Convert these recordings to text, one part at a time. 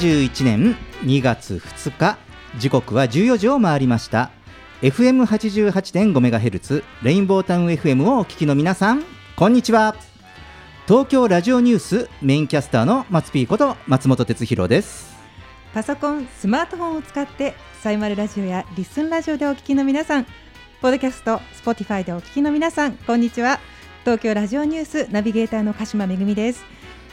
2021年2月2日時刻は14時を回りました FM88.5MHz レインボータウン FM をお聞きの皆さんこんにちは東京ラジオニュースメインキャスターの松ピーこと松本哲弘ですパソコン、スマートフォンを使ってサイマルラジオやリッスンラジオでお聞きの皆さん、ポッドキャスト、スポティファイでお聞きの皆さん、こんにちは。東京ラジオニュースナビゲーターの鹿島めぐみです。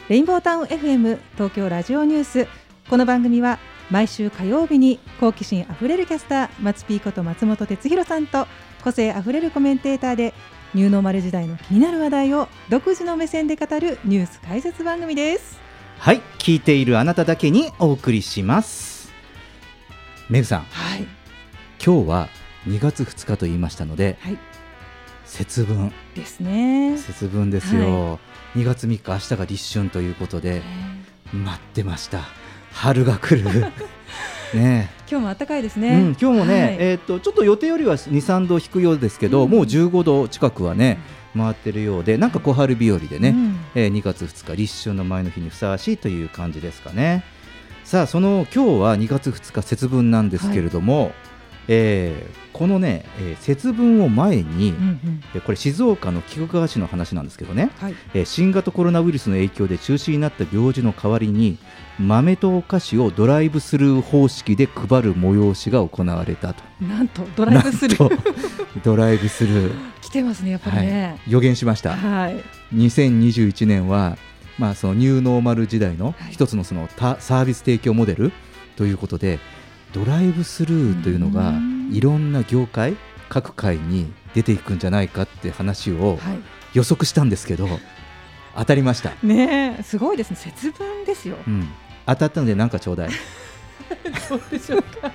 レインボータウン FM 東京ラジオニュース。この番組は毎週火曜日に好奇心あふれるキャスター松ピーこと松本哲弘さんと個性あふれるコメンテーターでニューノーマル時代の気になる話題を独自の目線で語るニュース解説番組です。はい聞いているあなただけにお送りしますめぐさんはい。今日は2月2日と言いましたのではい。節分ですね。節分ですよ、2月3日明日が立春ということで待ってました春が来る。ね。今日も暖かいですえ、ね。うん、今日もね、はい。えー、とちょっと予定よりは2、3度低いようですけど、うん。もう15度近くはね、回ってるようで、なんか小春日和でね、うん。えー2月2日、立春の前の日にふさわしいという感じですかね。さあ、その今日は2月2日、節分なんですけれども、えーこのね、えー節分を前に、うんうんえーこれ、静岡の菊川市の話なんですけどね、はい。えー新型コロナウイルスの影響で中止になった行事の代わりに豆とお菓子をドライブスルー方式で配る催しが行われたと。なんとドライブスルードライブスルー、来てますねやっぱりね。予言しましたはい。2021年は、まあ、そのニューノーマル時代のはい一つのそのたサービス提供モデルということでドライブスルーというのがうんいろんな業界各界に出ていくんじゃないかって話をはい。予測したんですけど当たりました、ねえすごいですね節分ですよ。うん、当たったのでなんかちょうだい そうでしょうか。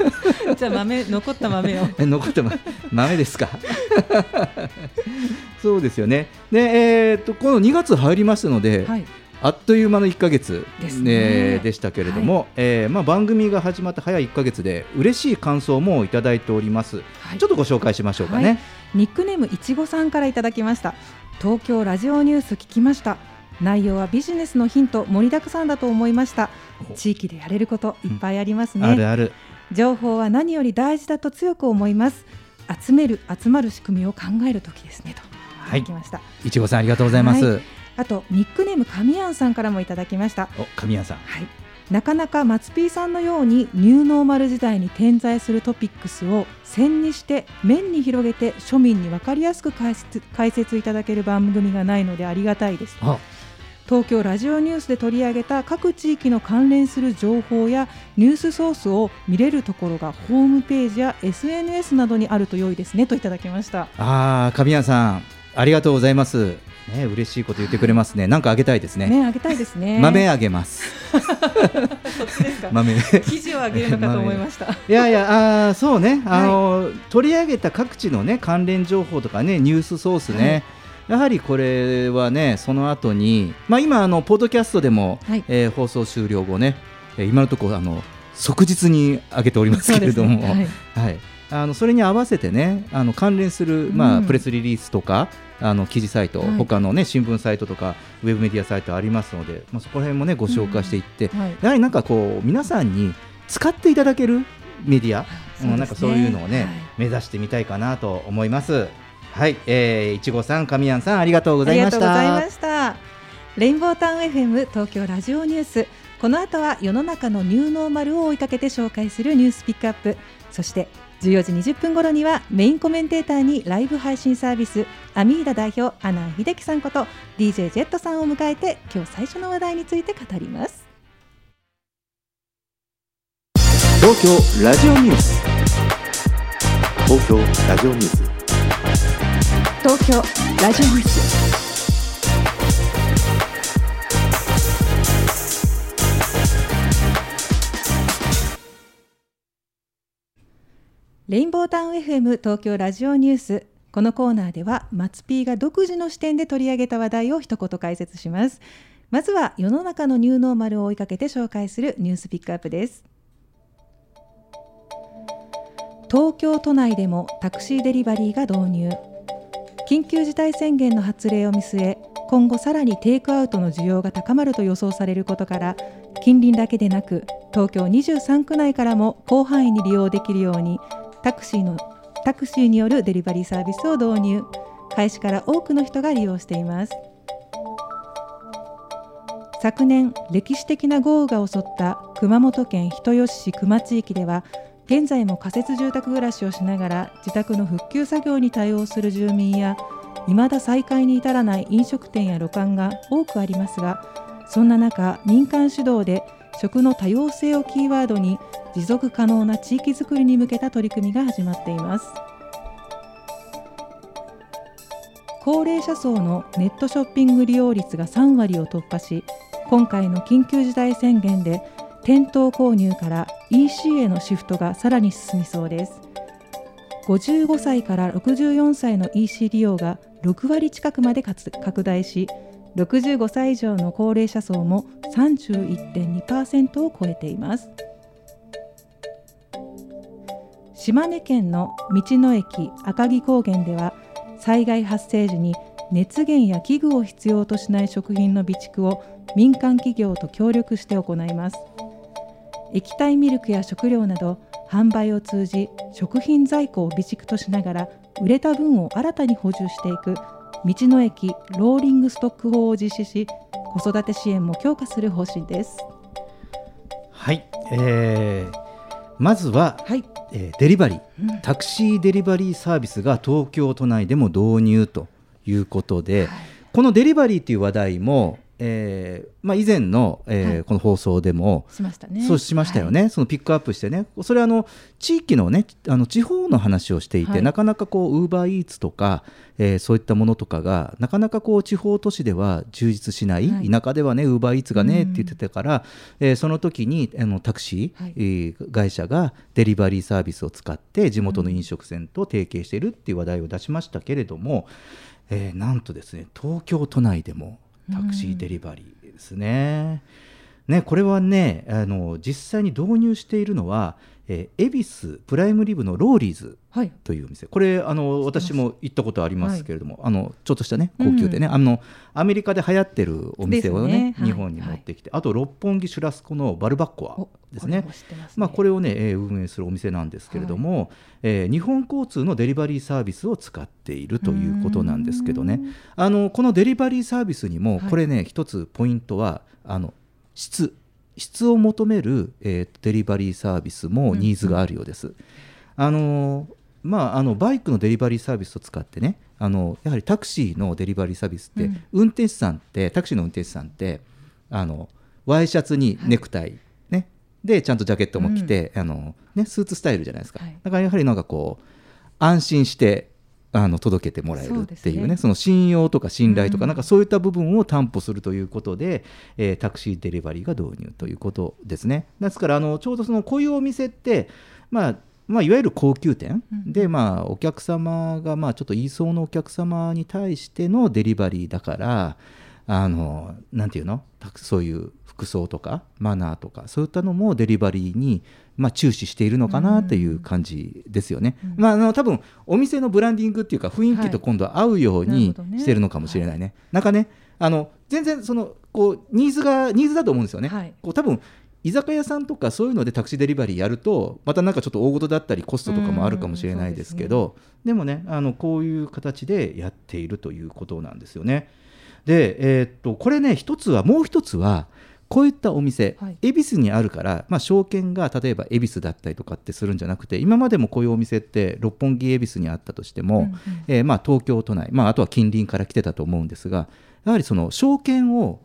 じゃあ豆残った豆を。え残ってま豆ですかそうですよねで、えー、とこの2月入りましたので、はい。あっという間の1ヶ月ですねでしたけれども、えーまあ、番組が始まって早い1ヶ月で嬉しい感想もいただいております、はいちょっとご紹介しましょうかね、はいニックネームいちごさんからいただきました。東京ラジオニュース聞きました。内容はビジネスのヒント盛りだくさんだと思いました。地域でやれることいっぱいありますね。あるある情報は何より大事だと強く思います。集める集まる仕組みを考える時ですねと。はいいただきました。いちごさんありがとうございます、はあとニックネーム神谷さんからもいただきました。お神谷さんはい。なかなか松 P さんのようにニューノーマル時代に点在するトピックスを線にして面に広げて庶民に分かりやすく解説解説いただける番組がないのでありがたいです。あ東京ラジオニュースで取り上げた各地域の関連する情報やニュースソースを見れるところがホームページや SNS などにあると良いですねといただきました。あー神谷さんありがとうございますね嬉しいこと言ってくれますね。なんかあげたいですね。ねあげたいですね。豆あげます。そっちですか。豆。記事をあげるのかと思いました。いやいや、あーそうね、あの取り上げた各地のね関連情報とかねニュースソースね、やはりこれはねその後に、まあ今あのポッドキャストでも、はい。えー放送終了後ね、えー今のところあの即日に上げておりますけれども、そうですね。はい。あのそれに合わせてねあの関連する、まあうん。プレスリリースとかあの記事サイト、はい他のね新聞サイトとかウェブメディアサイトありますので、まあ、そこら辺もねご紹介していって、はいはいやはりなんかこう皆さんに使っていただけるメディア、そうねうんなんかそういうのをね、はい目指してみたいかなと思います。はい、えー、いちごさん、神谷さん、ありがとうございま。した。レインボータウン FM 東京ラジオニュース。この後は世の中のニューノーマルを追いかけて紹介するニュースピックアップ。そして14時20分頃にはメインコメンテーターにライブ配信サービスアミーダ代表アナン秀樹さんこと DJ ジェットさんを迎えて今日最初の話題について語ります。東京ラジオニュース。東京ラジオニュース。東京ラジオニュースレインボータウン FM 東京ラジオニュース。このコーナーでは松 P が独自の視点で取り上げた話題を一言解説します。まずは世の中のニューノーマルを追いかけて紹介するニュースピックアップです。東京都内でもタクシーデリバリーが導入。緊急事態宣言の発令を見据え今後さらにテイクアウトの需要が高まると予想されることから近隣だけでなく東京23区内からも広範囲に利用できるようにタクシーのタクシーによるデリバリーサービスを導入。開始から多くの人が利用しています。昨年歴史的な豪雨が襲った熊本県人吉市球磨地域では現在も仮設住宅暮らしをしながら自宅の復旧作業に対応する住民や未だ再開に至らない飲食店や旅館が多くありますがそんな中民間主導で食の多様性をキーワードに持続可能な地域づくりに向けた取り組みが始まっています。高齢者層のネットショッピング利用率が3割を突破し今回の緊急事態宣言で店頭購入から EC へのシフトがさらに進みそうです。55歳から64歳の EC 利用が6割近くまでかつ拡大し65歳以上の高齢者層も31.2%を超えています。島根県の道の駅赤城高原では災害発生時に熱源や器具を必要としない食品の備蓄を民間企業と協力して行います。液体ミルクや食料など販売を通じ食品在庫を備蓄としながら売れた分を新たに補充していく道の駅ローリングストック法を実施し子育て支援も強化する方針です。はい、えーまずは、はい。えーデリバリー、うん。タクシーデリバリーサービスが東京都内でも導入ということで、このデリバリーという話題も、えーまあ、以前の、えーはい。この放送でもしましたね。そうしましたよね、そのピックアップしてね、それはあの地域のね、あの地方の話をしていて、はい。なかなかこう、ウーバーイーツとか、えーそういったものとかが、なかなかこう地方都市では充実しない、はい。田舎ではね、ウーバーイーツがね、うん。って言ってたから、えーその時にあのタクシー、会社がデリバリーサービスを使って、地元の飲食店と提携しているっていう話題を出しましたけれども、えーなんとですね、東京都内でもタクシーデリバリーですね。ね、これはねあの実際に導入しているのは、えー恵比寿プライムリブのローリーズはい。というお店。これあの私も行ったことありますけれども、あのちょっとしたね高級でね、あのアメリカで流行ってるお店をねね。はい。日本に持ってきて、あと六本木シュラスコのバルバッコおアですね。これね。まあ、これをね、えー運営するお店なんですけれども、えー日本交通のデリバリーサービスを使っているということなんですけどね。あのこのデリバリーサービスにもはい。これね、一つポイントはあの質質を求める、えーデリバリーサービスもニーズがあるようです。あのまあ、あのバイクのデリバリーサービスを使ってねあのやはりタクシーのデリバリーサービスって、うん。運転手さんってタクシーの運転手さんってあのワイシャツにネクタイ、ね、でちゃんとジャケットも着て、あのね、スーツスタイルじゃないですか、はい。だからやはりなんかこう安心してあの届けてもらえるっていうねね。その信用とか信頼とか、うん。なんかそういった部分を担保するということで、えータクシーデリバリーが導入ということですね。ですからあのちょうどそのこういうお店って、まあまあ、いわゆる高級店うんで、まあ、お客様が、まあ、ちょっと言いそうなお客様に対してのデリバリーだからあのなんていうの？そういう服装とかマナーとかそういったのもデリバリーに、まあ、注視しているのかなっていう感じですよね。うんまあ、あの多分お店のブランディングっていうか雰囲気と今度は合うようにしてるのかもしれないね。なんかねあの全然そのこうニーズがニーズだと思うんですよね。はいこう多分居酒屋さんとかそういうのでタクシーデリバリーやるとまたなんかちょっと大事だったりコストとかもあるかもしれないですけど、でもねあのこういう形でやっているということなんですよね。で、えーっとこれね一つはもう一つはこういったお店、はい。恵比寿にあるから、まあ、証券が例えば恵比寿だったりとかってするんじゃなくて今までもこういうお店って六本木恵比寿にあったとしても、うんうん。えーまあ、東京都内、まあ、あとは近隣から来てたと思うんですがやはりその証券を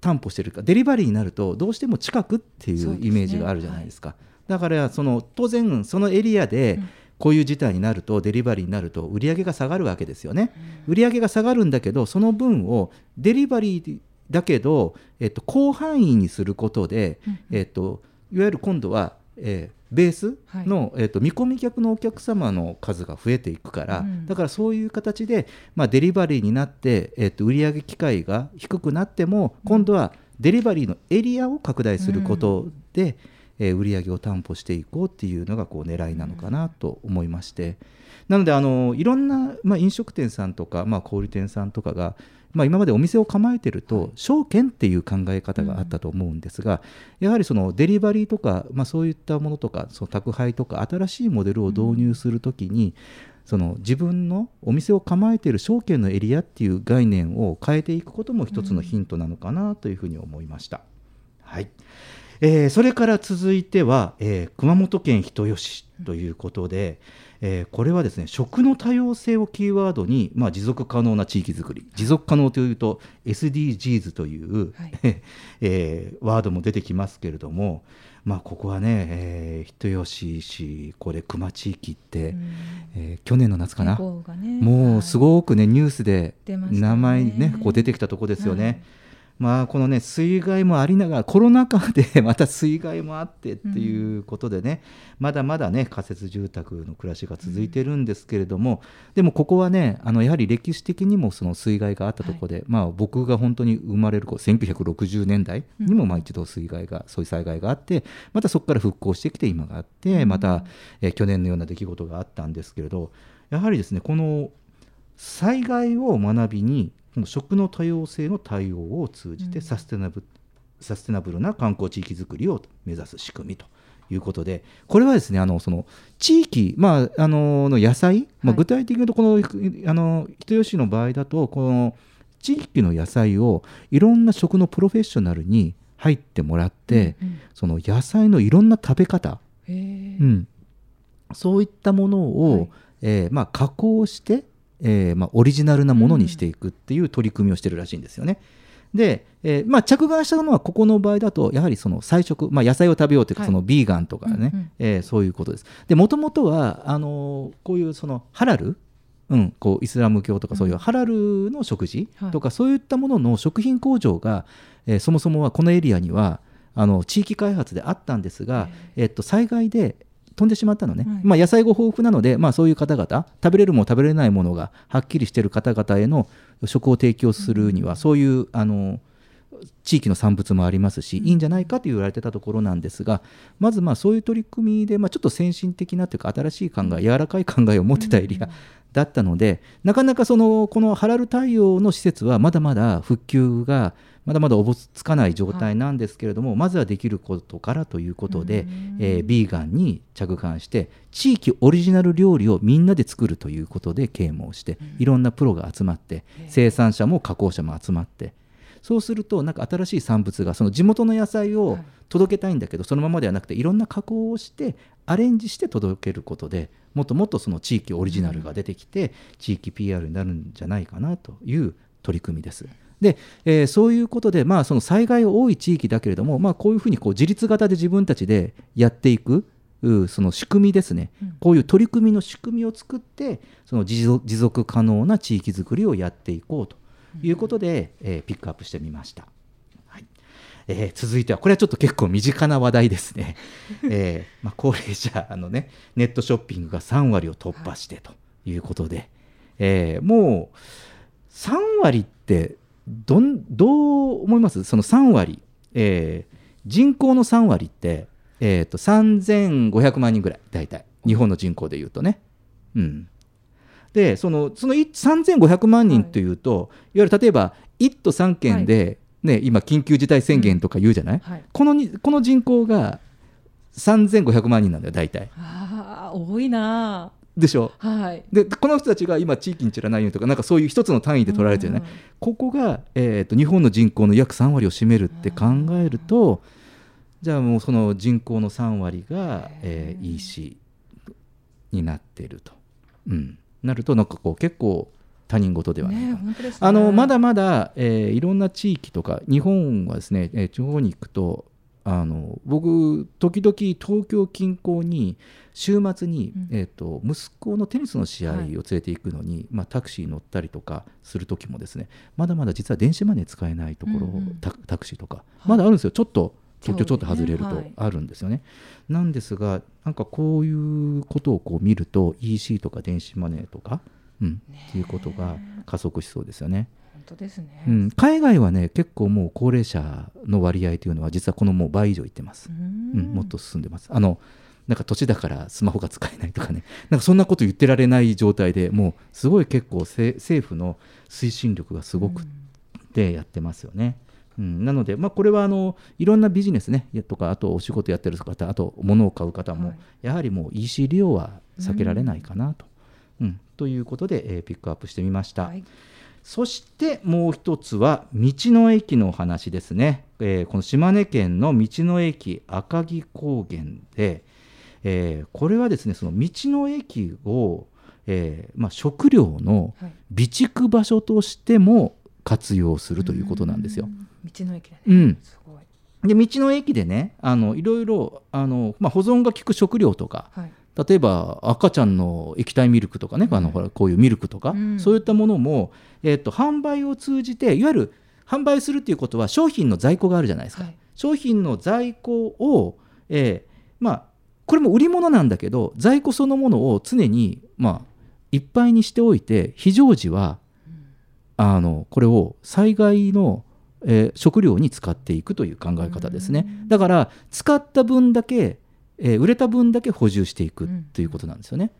担保してるかデリバリーになるとどうしても近くっていそうイメージがあるじゃないですか。だからその当然そのエリアでうん。こういう事態になるとデリバリーになると売り上げが下がるわけですよね。売り上げが下がるんだけどその分をデリバリーだけど、えっと、広範囲にすることで、えっと、いわゆる今度は、えーベースの、えっと、見込み客のお客様の数が増えていくから、うん。だからそういう形で、まあ、デリバリーになって、えっと、売上機会が低くなっても今度はデリバリーのエリアを拡大することで、えー売上を担保していこうっていうのがこう狙いなのかなと思いまして、なのであのいろんな、まあ、飲食店さんとか、まあ、小売店さんとかが、まあ、今までお店を構えてると証券っていう考え方があったと思うんですが、やはりそのデリバリーとか、まあ、そういったものとかその宅配とか新しいモデルを導入するときに、その自分のお店を構えている証券のエリアっていう概念を変えていくことも一つのヒントなのかなというふうに思いました。はい。えーそれから続いては、えー熊本県人吉ということで、えーこれはですね食の多様性をキーワードに、まあ、持続可能な地域づくり持続可能というと SDGs という、えーワードも出てきますけれども、まあ、ここはね、えー人吉市これ熊地域って、えー去年の夏かな、ね。もうすごくねニュースで名前ねこう出てきたとこですよね。まあこのね水害もありながらコロナ禍でまた水害もあってっていうことでね、まだまだね仮設住宅の暮らしが続いてるんですけれども、でもここはねあのやはり歴史的にもその水害があったところで、まあ僕が本当に生まれる頃1960年代にもまあ一度水害が、そういう災害があってまたそこから復興してきて今があってまた、えー去年のような出来事があったんですけれどやはりですねこの災害を学びにこの食の多様性の対応を通じてサステナブル、サステナブルな観光地域づくりを目指す仕組みということでこれはですねあのその地域、まあ、あのの野菜、まあ、具体的に言うとこのあの人吉の場合だとこの地域の野菜をいろんな食のプロフェッショナルに入ってもらって、その野菜のいろんな食べ方、うん、そういったものを、えーまあ、加工して、えーまあ、オリジナルなものにしていくっていう取り組みをしてるらしいんですよね。で、えーまあ、着眼したのはここの場合だとやはりその菜食、まあ、野菜を食べようというか、はいそのビーガンとかね、うんうん。えーそういうことです。でもともとはあのーこういうそのハラルうん、こうイスラム教とかそういうハラルの食事とか、そういったものの食品工場が、えーそもそもはこのエリアにはあの地域開発であったんですが、えっと災害で飛んでしまったのね、はい。まあ、野菜が豊富なので、まあ、そういう方々食べれるも食べれないものがはっきりしている方々への食を提供するには、そういうあの地域の産物もありますし、いいんじゃないかと言われてたところなんですがまずまあそういう取り組みで、まあ、ちょっと先進的なというか新しい考え柔らかい考えを持ってたエリアだったので、なかなかそのこのハラル対応の施設はまだまだ復旧がまだまだおぼつかない状態なんですけれども、まずはできることからということで、えービーガンに着眼して地域オリジナル料理をみんなで作るということで啓蒙して、いろんなプロが集まって生産者も加工者も集まってそうするとなんか新しい産物がその地元の野菜を届けたいんだけど、そのままではなくていろんな加工をしてアレンジして届けることでもっともっとその地域オリジナルが出てきて、地域 PR になるんじゃないかなという取り組みです。で、えーそういうことで、まあ、その災害が多い地域だけれども、まあ、こういうふうにこう自立型で自分たちでやっていくうその仕組みですね、こういう取り組みの仕組みを作ってその持続可能な地域づくりをやっていこうということで、えーピックアップしてみました。はい。えー続いてはこれはちょっと結構身近な話題ですね。えーまあ、高齢者あの、ね、ネットショッピングが3割を突破してということで、えーもう3割ってどんどう思います？その3割、えー人口の3割って、えー、と3500万人ぐらい大体。日本の人口でいうとね。うん、でそのそのい3500万人というと、い、わゆる例えば1都3県で、ね今緊急事態宣言とか言うじゃない、はい。このにこの人口が3500万人なんだよ大体。ああ多いなでしょ？はい。でこの人たちが今地域に散らないようにとかなんかそういう一つの単位で取られてるね、ここが、えー、と日本の人口の約3割を占めるって考えるとじゃあもうその人口の3割が、えー EC になっていると、うん、なるとなんかこう結構他人事ではないねね。あのまだまだ、えーいろんな地域とか日本はですね、えー地方に行くとあの僕時々東京近郊に週末に、うん。えー、と息子のテニスの試合をはい。連れて行くのに、まあ、タクシー乗ったりとかする時もですねまだまだ実は電子マネー使えないところ、うんうん。タタクシーとか、はい。まだあるんですよ。ちょっと東京ちょっと外れるとあるんですよね。なんですがなんかこういうことをこう見ると EC とか電子マネーとか、うんっていうことが加速しそうですよね。本当ですね。うん、海外はね結構もう高齢者の割合というのは実はこのもう倍以上いってます、うん。うんもっと進んでます。あのなんか年だからスマホが使えないとかね。なんかそんなこと言ってられない状態でもうすごい結構せ政府の推進力がすごくってやってますよね。うん、なので、まあ、これはあのいろんなビジネスねやとかあとお仕事やってる方あと物を買う方も、はい。やはりもう EC 利用は避けられないかなと。うん。ということで、えーピックアップしてみました。はいそしてもう一つは道の駅のお話ですね、えーこの島根県の道の駅赤城高原で、えーこれはですねその道の駅を、えーまあ、食料のはい備蓄場所としても活用するということなんですよ。うん。道の駅でね。うんすごい。で道の駅でねあのいろいろあの、まあ、保存が効く食料とかはい。例えば赤ちゃんの液体ミルクとかね、あのほらこういうミルクとか、うん。そういったものも、えー、と販売を通じていわゆる販売するっていうことは商品の在庫があるじゃないですか、はい。商品の在庫を、えーまあこれも売り物なんだけど在庫そのものを常に、まあ、いっぱいにしておいて非常時はあのこれを災害の、えー食料に使っていくという考え方ですね。だから使った分だけ、えー売れた分だけ補充していくということなんですよね。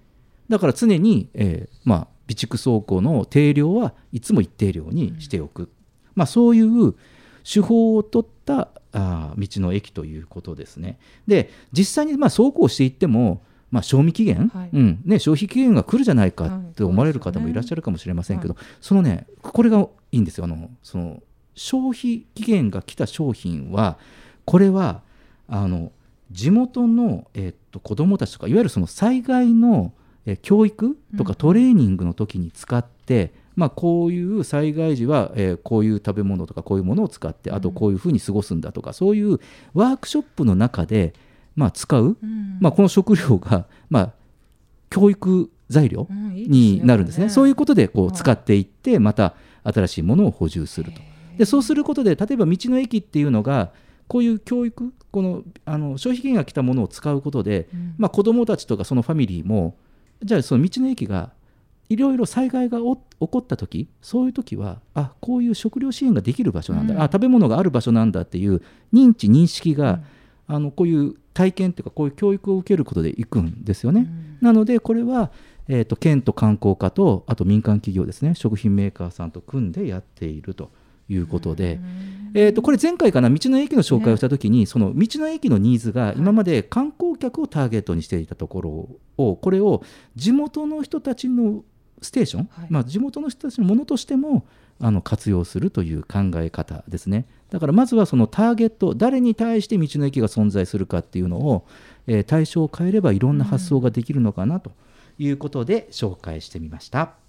だから常に、えーまあ、備蓄倉庫の定量はいつも一定量にしておく、まあ、そういう手法を取ったあー道の駅ということですね。で実際にまあ走行していっても、まあ、賞味期限、はい。うん。ね、消費期限が来るじゃないかはいって思われる方もいらっしゃるかもしれませんけど、そのねこれがいいんですよ。あのその消費期限が来た商品はこれはあの地元の、えっと子どもたちとかいわゆるその災害の、え教育とかトレーニングの時に使って、まあ、こういう災害時は、えーこういう食べ物とかこういうものを使ってあとこういうふうに過ごすんだとか、そういうワークショップの中で、まあ、使う、うん。まあ、この食料が、まあ、教育材料うんいいですね。になるんですね。そういうことでこうはい。使っていってまた新しいものを補充すると。でそうすることで例えば道の駅っていうのがこういう教育このあの消費期限が来たものを使うことで、うん。まあ、子どもたちとかそのファミリーもじゃあその道の駅がいろいろ災害がお起こった時そういう時はあこういう食料支援ができる場所なんだ、うん。あ食べ物がある場所なんだっていう認知認識が、あのこういう体験っていうかこういう教育を受けることでいくんですよね。なのでこれは、えー、と県と観光課とあと民間企業ですね。食品メーカーさんと組んでやっているということで、えー、とこれ前回かな道の駅の紹介をした時に、その道の駅のニーズが今まで観光客をターゲットにしていたところをこれを地元の人たちのステーション、はい。まあ、地元の人たちのものとしてもあの活用するという考え方ですね。だからまずはそのターゲット誰に対して道の駅が存在するかっていうのを、えー対象を変えればいろんな発想ができるのかなということで紹介してみました。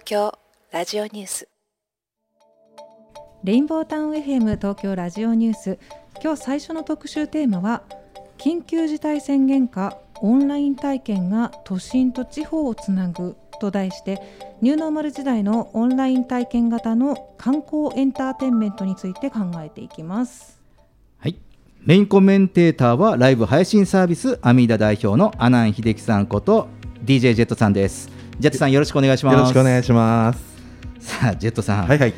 東京ラジオニュース。レインボータウン FM 東京ラジオニュース。今日最初の特集テーマは緊急事態宣言下オンライン体験が都心と地方をつなぐと題してニューノーマル時代のオンライン体験型の観光エンターテインメントについて考えていきます。はい、メインコメンテーターはライブ配信サービスアミーダ代表の阿南秀樹さんこと DJ ジェットさんですジェットさんよろしくお願いします。よろしくお願いします。さあジェットさん、はいはい。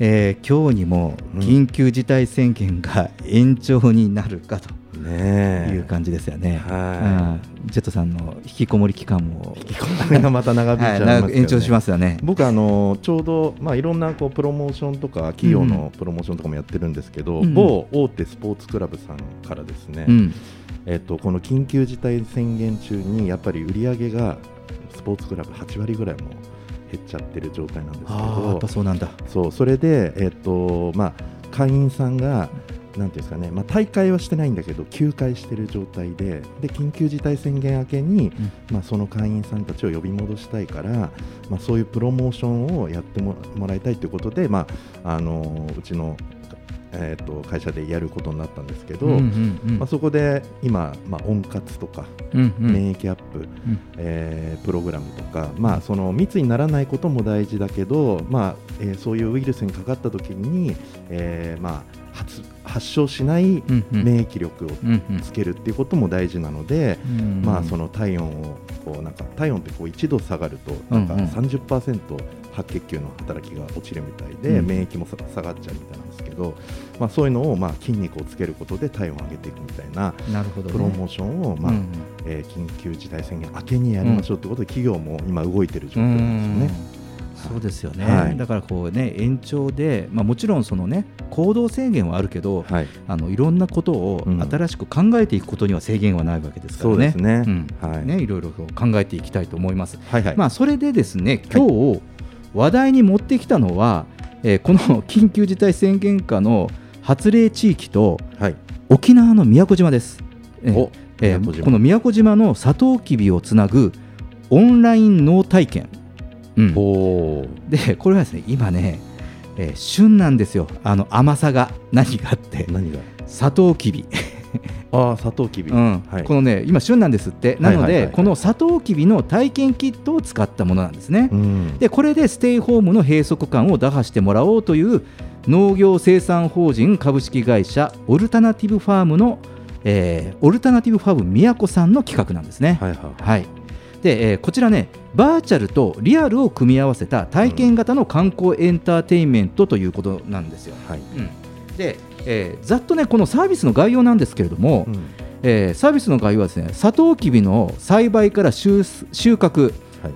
えー今日にも緊急事態宣言が延長になるかと。ねいう感じですよね、はうん。ジェットさんの引きこもり期間も。い。これがまた長引いちゃいますはい延長しますよね。僕あのちょうどまあいろんなこうプロモーションとか企業のプロモーションとかもやってるんですけど、うん某大手スポーツクラブさんからですね、うん。えっとこの緊急事態宣言中にやっぱり売り上げがスポーツクラブ8割ぐらいも減っちゃってる状態なんですけあーやっどぱそうなんだ。そうそれで、えっとまあ、会員さんがなんていうんですかね、まあ、大会はしてないんだけど休会してる状態でで緊急事態宣言明けに、まあ、その会員さんたちを呼び戻したいから、まあ、そういうプロモーションをやってももらいたいということで、まあ、あのうちの、えー、と会社でやることになったんですけど、うんうんうん。まあ、そこで今、まあ、温活とか、うんうん。免疫アップ、えープログラムとか、まあ、その密にならないことも大事だけど、まあえーそういうウイルスにかかった時に、えーまあ、発発症しないうんうん。免疫力をうんうんつけるっていうことも大事なので、うんまあ、その体温をこうなんか体温ってこう1度下がるとなんかうんうん。30%白血球の働きが落ちるみたいで、うん。免疫もさ下がっちゃうみたいなんですけど、まあ、そういうのをまあ筋肉をつけることで体温を上げていくみたいななるほどね。プロモーションを、まあうんうん。えー緊急事態宣言明けにやりましょうということで、企業も今動いている状況なんですよね。そうですよね、はい。だからこうね延長で、まあ、もちろんそのね行動制限はあるけど、はい、あのいろんなことをうん。新しく考えていくことには制限はないわけですからね。そうですね。うん。はい。ねいろいろ考えていきたいと思います。はいはい。まあそれでですね今日、話題に持ってきたのは、えーこの緊急事態宣言下の発令地域と、沖縄の宮古島です。えーおえーこの宮古島のサトウキビをつなぐオンライン農体験。うん、でこれはですね今ね、えー旬なんですよ。あの甘さが何があって。何が？サトウキビああサトウキビ、うん。はい。このね今旬なんですって。なので、はいはい。はいこのサトウキビの体験キットを使ったものなんですね、うん。でこれでステイホームの閉塞感を打破してもらおうという農業生産法人株式会社オルタナティブファームの、えーオルタナティブファーム宮古さんの企画なんですね。はいはいはい。で、えーこちらねバーチャルとリアルを組み合わせた体験型の観光エンターテインメントということなんですよ。うん。で、えーざっとねこのサービスの概要なんですけれども、えーサービスの概要はですねサトウキビの栽培から収収穫、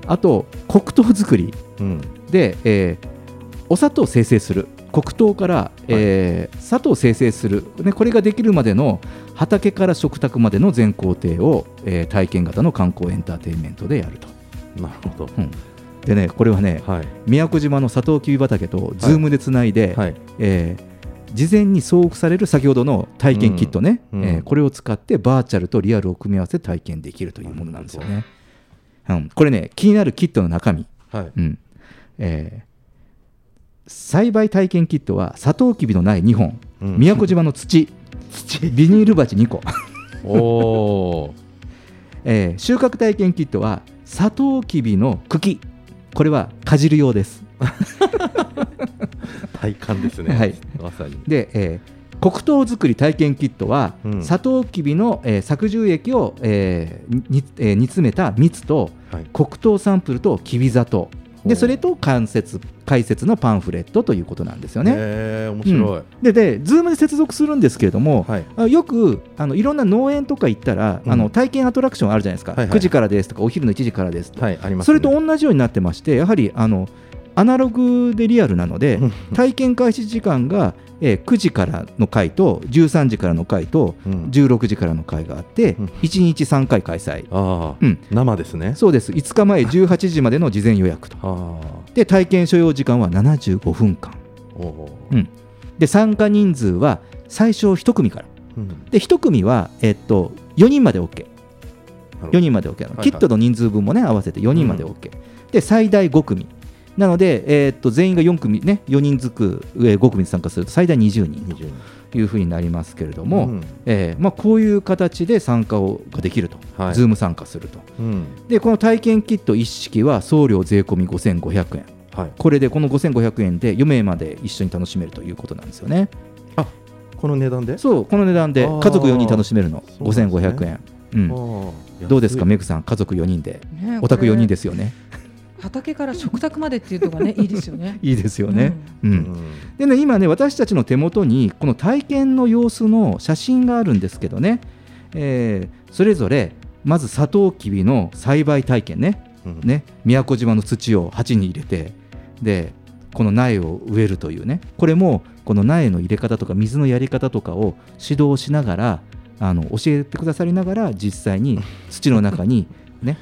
あと黒糖作り、うん。で、えーお砂糖を生成する。黒糖から、えー砂糖を生成する、ね、これができるまでの畑から食卓までの全工程を、えー体験型の観光エンターテインメントでやると。なるほど、うん。でねこれはね、宮古島のサトウキビ畑とズームでつないで、えー事前に送付される先ほどの体験キットね、うんうんえーこれを使ってバーチャルとリアルを組み合わせて体験できるというものなんですよね。うん、これね気になるキットの中身、はい。うん。えー栽培体験キットはサトウキビの苗2本、うん。宮古島の土。ビニール鉢2個。おー。えー収穫体験キットはサトウキビの茎。これはかじる用です。体感ですね、はい。まさに。で、えー黒糖作り体験キットは、うん。サトウキビの、えー搾汁液を、えーにえー煮詰めた蜜と、黒糖サンプルときび砂糖。でそれと関節解説のパンフレットということなんですよね。へー面白い。うん。でで、ズームで接続するんですけれども、あよくあのいろんな農園とか行ったら、あの体験アトラクションあるじゃないですか、はいはい9時からですとか、お昼の1時からですと、はいありますね。それと同じようになってまして、やはりあのアナログでリアルなので、体験開始時間が、えー9時からの回と13時からの回と、16時からの回があって、1日3回開催。あうん。生ですね。そうです。5日前 18時までの事前予約と。で体験所要時間は75分間、うん、で参加人数は最初1組から、うん。で1組は、えっと4人まで OK4 ほど。人まで OK なの、キットの人数分もね合わせて4人まで OK、で最大5組なので、えーっと全員が4組ね4人ずくえー5組参加すると最大20人。というふうになりますけれども、うん。えーまあ、こういう形で参加をができると、はい。ズーム参加すると。うん。でこの体験キット一式は送料税込み5500円、はい。これでこの5500円で4名まで一緒に楽しめるということなんですよね。この値段で？そうこの値段で家族4人楽しめるの。そうなんですね。5500円、うん。あー。どうですかメグさん。家族4人で、ねお宅これ。4人ですよね畑から食卓までっていうのがね いいですよね。いいですよね。うん。でね今ね私たちの手元にこの体験の様子の写真があるんですけどね、えーそれぞれまずサトウキビの栽培体験ね,、うん。ね宮古島の土を鉢に入れてでこの苗を植えるというね。これもこの苗の入れ方とか水のやり方とかを指導しながらあの教えてくださりながら実際に土の中にね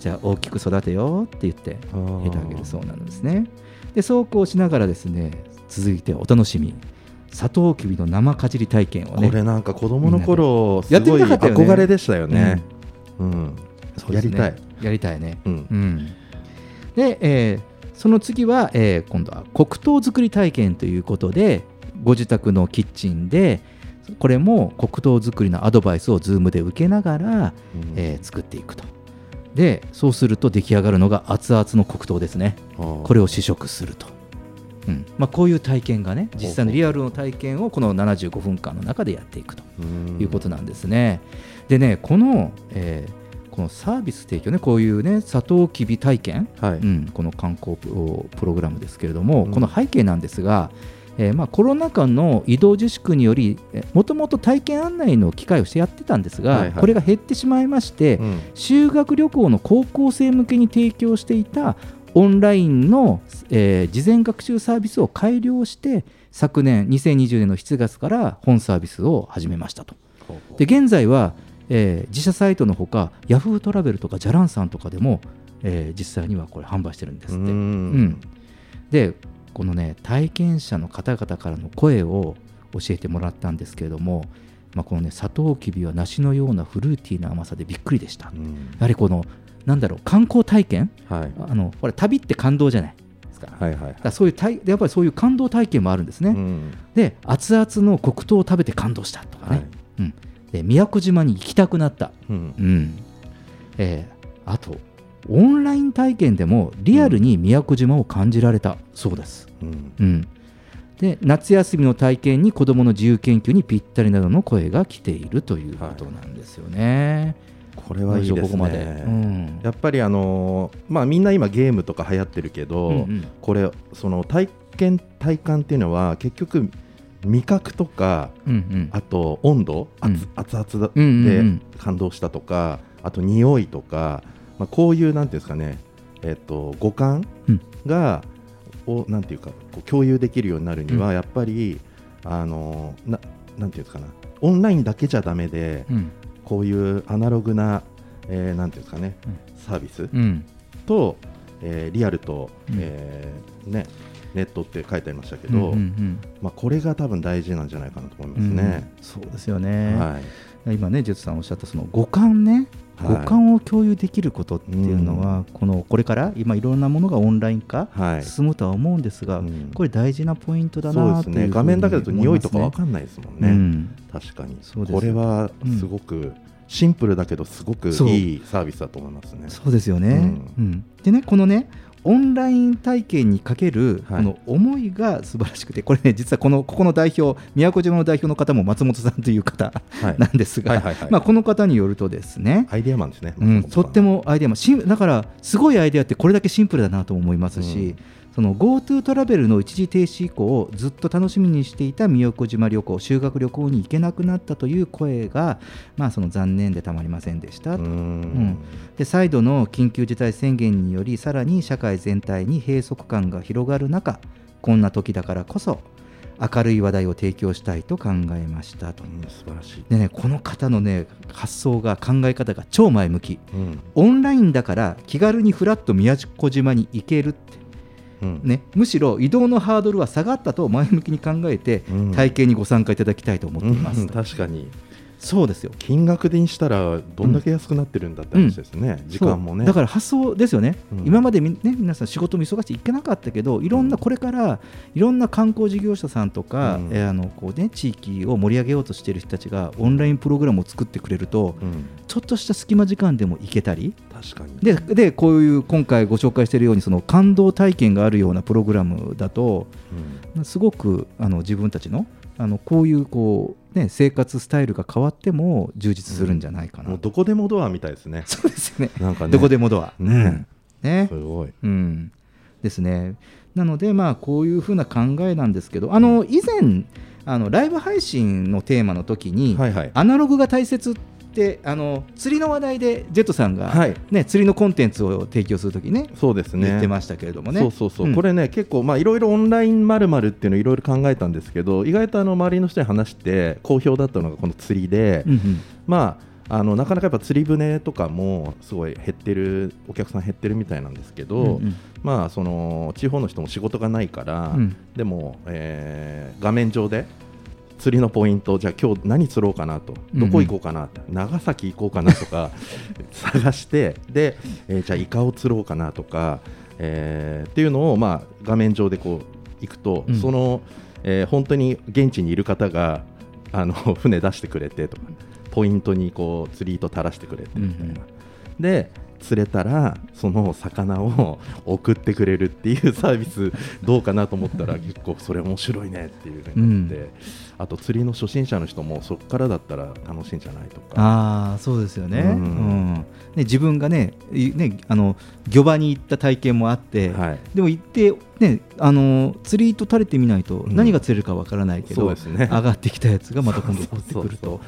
じゃあ大きく育てよって言って入れてあげるそうなんですね。でそうこうしながらですね続いてお楽しみ。サトウキビの生かじり体験をね。これなんか子供の頃すやってごい憧れでしたよね。うん、そうですね。やりたい。やりたいね。うん。うん。で、えーその次は、えー今度は黒糖作り体験ということでご自宅のキッチンでこれも黒糖作りのアドバイスを Zoom で受けながら、えー作っていくとでそうすると出来上がるのが熱々の黒糖ですね。これを試食すると、うん。まあ、こういう体験がね実際のリアルの体験をこの75分間の中でやっていくということなんですね。でねこの、えーこのサービス提供ねこういうねサトウキビ体験、うん、この観光プロプログラムですけれども、この背景なんですが、えーまあ、コロナ禍の移動自粛によりもともと体験案内の機会をしてやってたんですが、はいはい。これが減ってしまいまして、修学旅行の高校生向けに提供していたオンラインの、えー事前学習サービスを改良して昨年2020年の7月から本サービスを始めましたと。で現在は、えー自社サイトのほかヤフートラベルとかジャランさんとかでも、えー実際にはこれ販売してるんですって。うん。でこのね体験者の方々からの声を教えてもらったんですけれども、まあ、このねサトウキビは梨のようなフルーティーな甘さでびっくりでした。やはりこのなんだろう観光体験、はい。あのほら旅って感動じゃないですか。はいはい。だそういう体やっぱりそういう感動体験もあるんですね。で熱々の黒糖を食べて感動したとかね、うん、で宮古島に行きたくなった、うん。えーあとオンライン体験でもリアルに宮古島を感じられたそうです。うん。うん。で夏休みの体験に子どもの自由研究にぴったりなどの声が来ているということなんですよね。これはいいね。ここまで、うん。やっぱりあのーまあみんな今ゲームとか流行ってるけど、うんうん。これその体験体感っていうのは結局味覚とか、うんうん。あと温度、熱熱々うんうんうでん。感動したとか、あと匂いとか、まあこういうなんていうんですかね、えっと五感うん。が、をなんていうかこう共有できるようになるには、うん。やっぱりあのななんていうかなオンラインだけじゃダメで、うん。こういうアナログな、えーなんていうんですかね、サービスうん。と、えーリアルと、うん。えーね、ネットって書いてありましたけど、まあ、これが多分大事なんじゃないかなと思いますね。うん。そうですよね、はい。今ねジェットさんおっしゃったその五感ね、はい五感を共有できることっていうのは、このこれから今いろんなものがオンライン化はい。進むとは思うんですが、これ大事なポイントだなとね。画面だけだと匂いとかわわかんないですもんね、うん。確かに。そうですこれはすごくシンプルだけどすごくいいサービスだと思いますね。そうですよね、うん。うん。でねこのねオンライン体験にかけるこの思いが素晴らしくて、これね実はこのここの代表宮古島の代表の方も松本さんという方はい。なんですが、この方によるとですねアイデアマンですね。うん、とってもアイデアもシンだからすごいアイデアってこれだけシンプルだなと思いますし、その GoTo トラベルの一時停止以降ずっと楽しみにしていた宮古島旅行修学旅行に行けなくなったという声が、まあ、その残念でたまりませんでしたと、うん。で再度の緊急事態宣言によりさらに社会全体に閉塞感が広がる中こんな時だからこそ明るい話題を提供したいと考えましたと、素晴らしい。でねこの方のね発想が考え方が超前向き、うん。オンラインだから気軽にフラッと宮古島に行けるって、うんね、むしろ移動のハードルは下がったと前向きに考えて、うん。体験にご参加いただきたいと思っています、うん。確かにそうですよ。金額でにしたらどんだけ安くなってるんだって話ですね、時間もね。だから発想ですよね、うん。今までみ、ね、皆さん仕事も忙しくて行けなかったけどいろんなこれからいろんな観光事業者さんとか、うん。えーあのこうね、地域を盛り上げようとしている人たちがオンラインプログラムを作ってくれると、ちょっとした隙間時間でも行けたり。確かに。ででこういう今回ご紹介しているようにその感動体験があるようなプログラムだと、すごくあの自分たちのあのこういうこう、ね、生活スタイルが変わっても充実するんじゃないかな、もうどこでもドアみたいですね。そうですね。なんかねどこでもドア。ねね。すごい。うん。ですね。なので、まあ、こういうふうな考えなんですけど、あの、以前、あの、ライブ配信のテーマの時に、アナログが大切って、あの、釣りの話題で、ジェットさんが、はい。ね、釣りのコンテンツを提供するときね、そうですね。言ってましたけれどもね。そうそうそう、ん。これね結構まあいろいろオンラインまるまるっていうのいろいろ考えたんですけど意外とあの周りの人に話して好評だったのがこの釣りで、まあのなかなかやっぱ釣り船とかもすごい減ってるお客さん減ってるみたいなんですけど、うんうん。まあその地方の人も仕事がないから、うん。でも、えー画面上で釣りのポイントじゃあ今日何釣ろうかなと。どこ行こうかな、長崎行こうかなとか 探してで、えーじゃあイカを釣ろうかなとか、えーっていうのを、まあ、画面上でこう行くと、うん。その、えー本当に現地にいる方があの 船出してくれてとかポイントにこう釣り糸垂らしてくれてみたいな。で釣れたらその魚を送ってくれるっていうサービスどうかなと思ったら結構それ面白いねっていうふうになって、あと釣りの初心者の人もそこからだったら楽しいんじゃないとか。ああそうですよね,、ううん。んね自分がねいねあの漁場に行った体験もあって、はい。でも行って、ね、あの釣り糸垂れてみないとうん。何が釣れるかわからないけど、そうですね。上がってきたやつがまた今度取ってくると。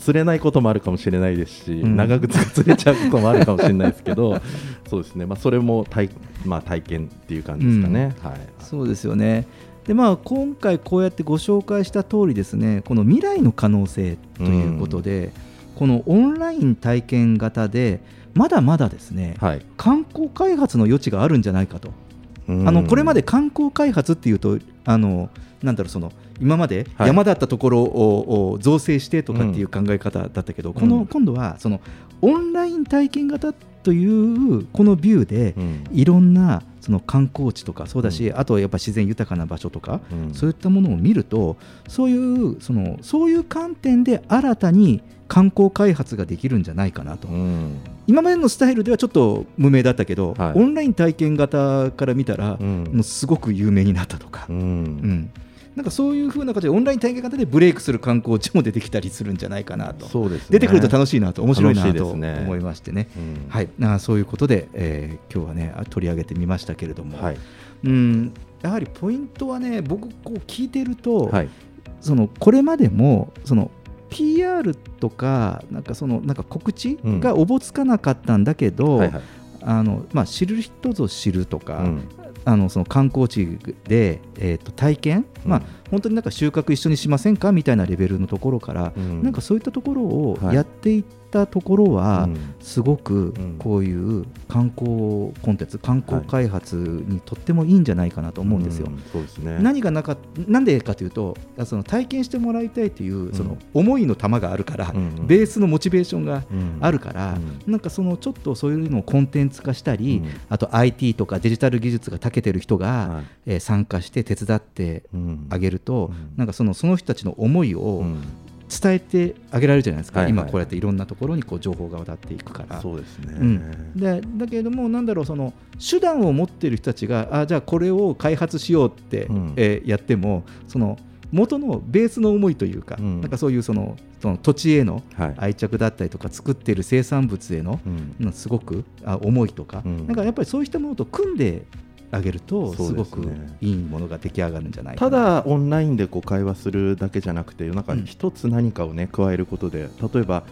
釣れないこともあるかもしれないですし、うん。長靴が釣れちゃうこともあるかもしれないですけど そうですね、まあ、それも体,、まあ、体験っていう感じですかね。はい。そうですよね。でまあ、今回こうやってご紹介した通りですねこの未来の可能性ということで、このオンライン体験型でまだまだですね、はい。観光開発の余地があるんじゃないかと、うん。あのこれまで観光開発っていうとあのなんだろうその今まではい。山だったところを、を造成してとかっていう考え方だったけど、この今度はそのオンライン体験型というこのビューで、うん。いろんなその観光地とかそうだし、あとやっぱ自然豊かな場所とか、うん。そういったものを見るとそういうそのそういう観点で新たに観光開発ができるんじゃないかなと、うん。今までのスタイルではちょっと無名だったけど、はい。オンライン体験型から見たら、うん。もうすごく有名になったとか、うん。うんなんかそういう風な形でオンライン体験型でブレイクする観光地も出てきたりするんじゃないかなと。そうですね。出てくると楽しいなと面白いなと思いましてね。うん。はい、あそういうことで、えー今日はね取り上げてみましたけれども、はい。うん。やはりポイントはね僕こう聞いてると、はい。そのこれまでもその PR とかなんかそのなんか告知うん。がおぼつかなかったんだけど、はいはい。あのまあ、知る人ぞ知るとか、うんあのその観光地で、えー、と体験、まあ、本当になんか収穫一緒にしませんか？みたいなレベルのところから、うん。なんかそういったところをはい。やっていったところは、うん。すごくこういう観光コンテンツ観光開発にとってもいいんじゃないかなと思うんですよ。うん。そうですね。何がなかなんでかというとその体験してもらいたいというその思いの玉があるから、うんベースのモチベーションがうん。あるから、なんかそのちょっとそういうのをコンテンツ化したり、うん。あと IT とかデジタル技術が長けてる人が、はい。えー参加して手伝ってうん。あげると、なんかそのその人たちの思いをうん伝えてあげられるじゃないですか、はいはい。今こうやっていろんなところにこう情報が渡っていくから。そうですね。うん、でだけれども、なんだろうその手段を持っている人たちがあじゃあこれを開発しようって、うん。えーやってもその元のベースの思いというか、うん。なんかそういうそのその土地へのはい。愛着だったりとか、作っている生産物への、うん。うんすごくあ思いとか、うん。なんかやっぱりそうしたものと組んであげると、すごくいいものが出来上がるんじゃないかたな。だオンラインでこう会話するだけじゃなくてなんか一つ何かをね加えることで例えば